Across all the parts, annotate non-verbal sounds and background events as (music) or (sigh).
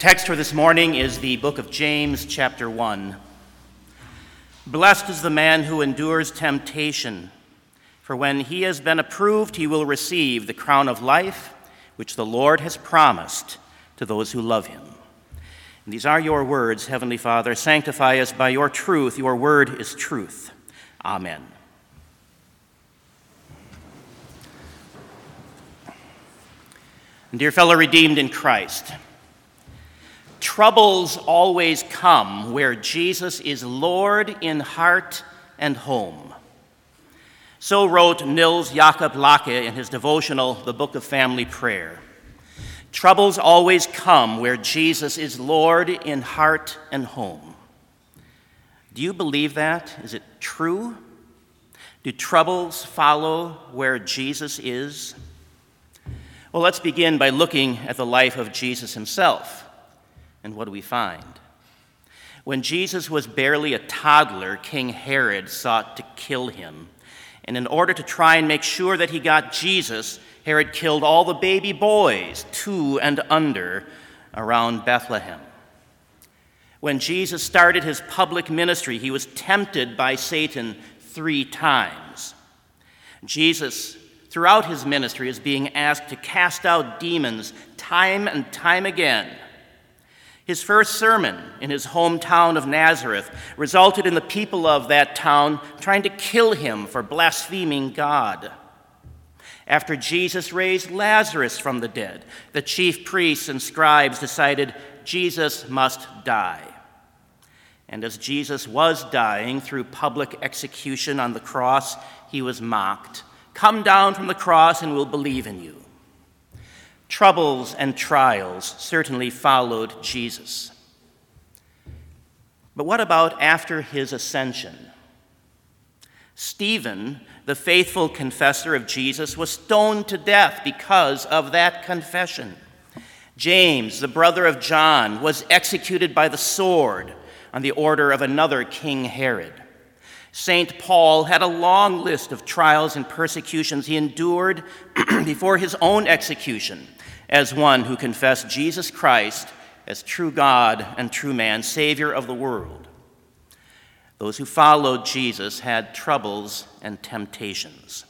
text for this morning is the book of James, chapter 1. Blessed is the man who endures temptation, for when he has been approved, he will receive the crown of life which the Lord has promised to those who love him. And these are your words, Heavenly Father. Sanctify us by your truth. Your word is truth. Amen. Dear fellow redeemed in Christ, Troubles always come where Jesus is Lord in heart and home. So wrote Nils Jakob Laache in his devotional, The Book of Family Prayer. Troubles always come where Jesus is Lord in heart and home. Do you believe that? Is it true? Do troubles follow where Jesus is? Well, let's begin by looking at the life of Jesus himself. And what do we find? When Jesus was barely a toddler, King Herod sought to kill him. And in order to try and make sure that he got Jesus, Herod killed all the baby boys, two and under, around Bethlehem. When Jesus started his public ministry, he was tempted by Satan three times. Jesus, throughout his ministry, is being asked to cast out demons time and time again. His first sermon in his hometown of Nazareth resulted in the people of that town trying to kill him for blaspheming God. After Jesus raised Lazarus from the dead, the chief priests and scribes decided Jesus must die. And as Jesus was dying through public execution on the cross, he was mocked. Come down from the cross and we'll believe in you. Troubles and trials certainly followed Jesus. But what about after his ascension? Stephen, the faithful confessor of Jesus, was stoned to death because of that confession. James, the brother of John, was executed by the sword on the order of another King Herod. St. Paul had a long list of trials and persecutions he endured (clears throat) before his own execution as one who confessed Jesus Christ as true God and true man, Savior of the world. Those who followed Jesus had troubles and temptations.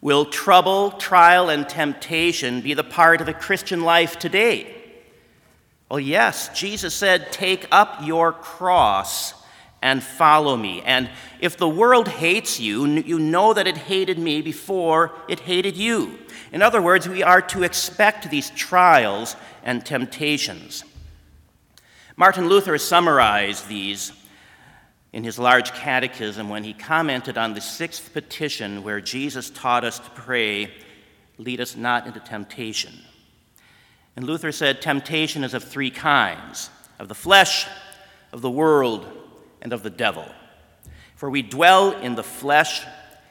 Will trouble, trial, and temptation be the part of the Christian life today? Well, yes, Jesus said, Take up your cross and follow me. And if the world hates you, you know that it hated me before it hated you. In other words, we are to expect these trials and temptations. Martin Luther summarized these in his large catechism when he commented on the sixth petition where Jesus taught us to pray, Lead us not into temptation. And Luther said, Temptation is of three kinds of the flesh, of the world, and of the devil. For we dwell in the flesh,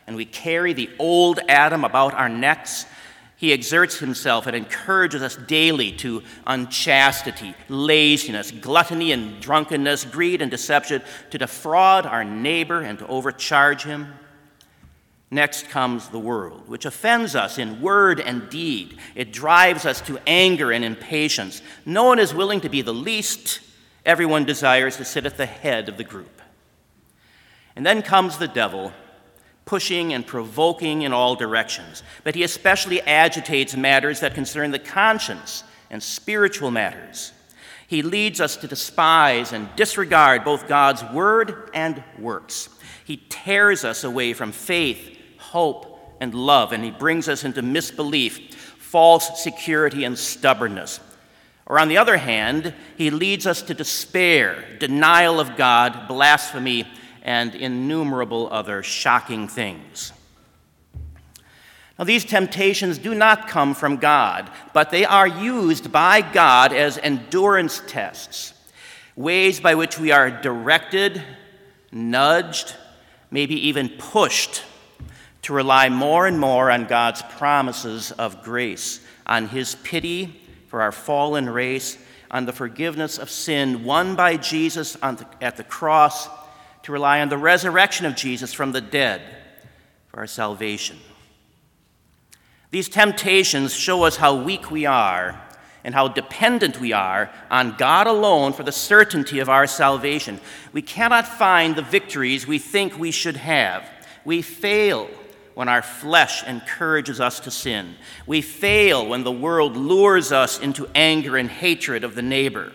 and we carry the old Adam about our necks he exerts himself and encourages us daily to unchastity, laziness, gluttony and drunkenness, greed and deception, to defraud our neighbor and to overcharge him. Next comes the world, which offends us in word and deed. It drives us to anger and impatience. No one is willing to be the least, Everyone desires to sit at the head of the group. And then comes the devil, pushing and provoking in all directions. But he especially agitates matters that concern the conscience and spiritual matters. He leads us to despise and disregard both God's word and works. He tears us away from faith, hope, and love, and he brings us into misbelief, false security, and stubbornness. Or on the other hand, he leads us to despair, denial of God, blasphemy, and innumerable other shocking things. Now, these temptations do not come from God, but they are used by God as endurance tests, ways by which we are directed, nudged, maybe even pushed to rely more and more on God's promises of grace, on His pity for our fallen race, on the forgiveness of sin won by Jesus the, at the cross, to rely on the resurrection of Jesus from the dead for our salvation. These temptations show us how weak we are and how dependent we are on God alone for the certainty of our salvation. We cannot find the victories we think we should have. We fail when our flesh encourages us to sin. We fail when the world lures us into anger and hatred of the neighbor.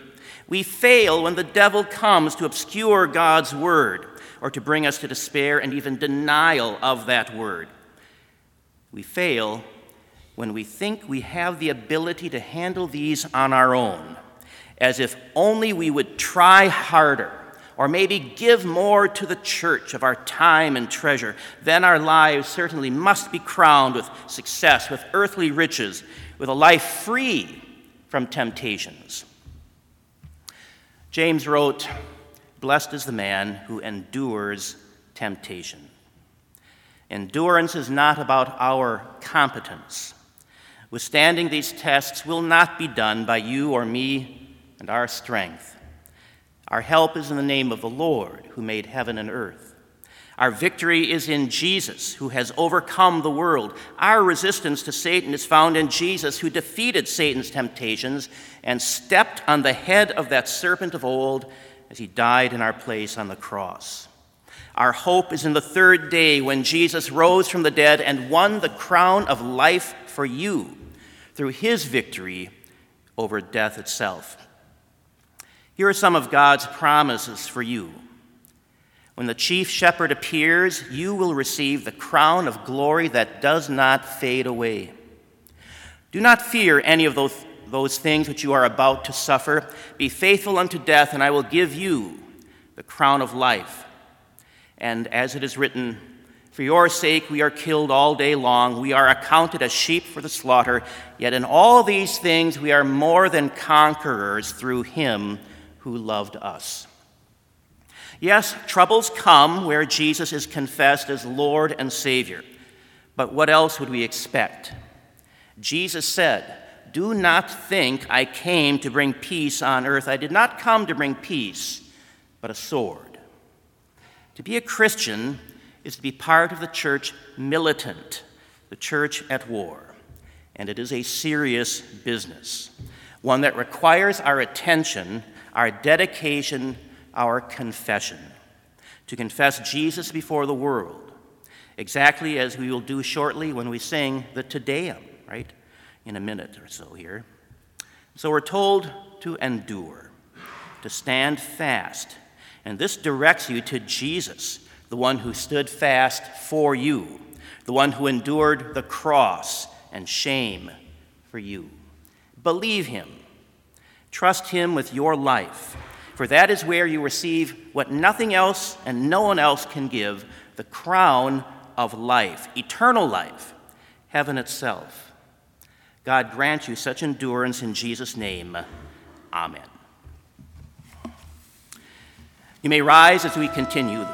We fail when the devil comes to obscure God's word or to bring us to despair and even denial of that word. We fail when we think we have the ability to handle these on our own, as if only we would try harder or maybe give more to the church of our time and treasure, then our lives certainly must be crowned with success, with earthly riches, with a life free from temptations. James wrote, Blessed is the man who endures temptation. Endurance is not about our competence. Withstanding these tests will not be done by you or me and our strength. Our help is in the name of the Lord, who made heaven and earth. Our victory is in Jesus, who has overcome the world. Our resistance to Satan is found in Jesus, who defeated Satan's temptations and stepped on the head of that serpent of old as he died in our place on the cross. Our hope is in the third day when Jesus rose from the dead and won the crown of life for you through his victory over death itself. Here are some of God's promises for you. When the chief shepherd appears, you will receive the crown of glory that does not fade away. Do not fear any of those, those things which you are about to suffer. Be faithful unto death, and I will give you the crown of life. And as it is written, For your sake we are killed all day long, we are accounted as sheep for the slaughter. Yet in all these things we are more than conquerors through him who loved us. Yes, troubles come where Jesus is confessed as Lord and Savior. But what else would we expect? Jesus said, Do not think I came to bring peace on earth. I did not come to bring peace, but a sword. To be a Christian is to be part of the church militant, the church at war. And it is a serious business, one that requires our attention our dedication, our confession. To confess Jesus before the world, exactly as we will do shortly when we sing the Te Deum, right? In a minute or so here. So we're told to endure, to stand fast. And this directs you to Jesus, the one who stood fast for you, the one who endured the cross and shame for you. Believe him Trust Him with your life, for that is where you receive what nothing else and no one else can give the crown of life, eternal life, heaven itself. God grant you such endurance in Jesus' name. Amen. You may rise as we continue.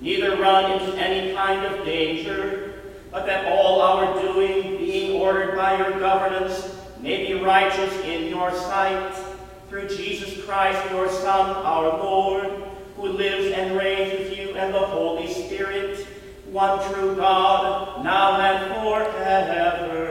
Neither run into any kind of danger, but that all our doing, being ordered by your governance, may be righteous in your sight, through Jesus Christ, your Son, our Lord, who lives and reigns with you and the Holy Spirit, one true God, now and forever.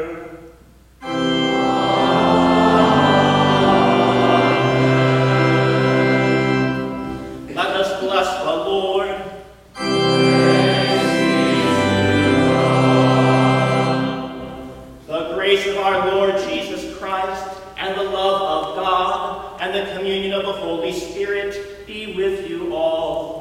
The communion of the Holy Spirit be with you all.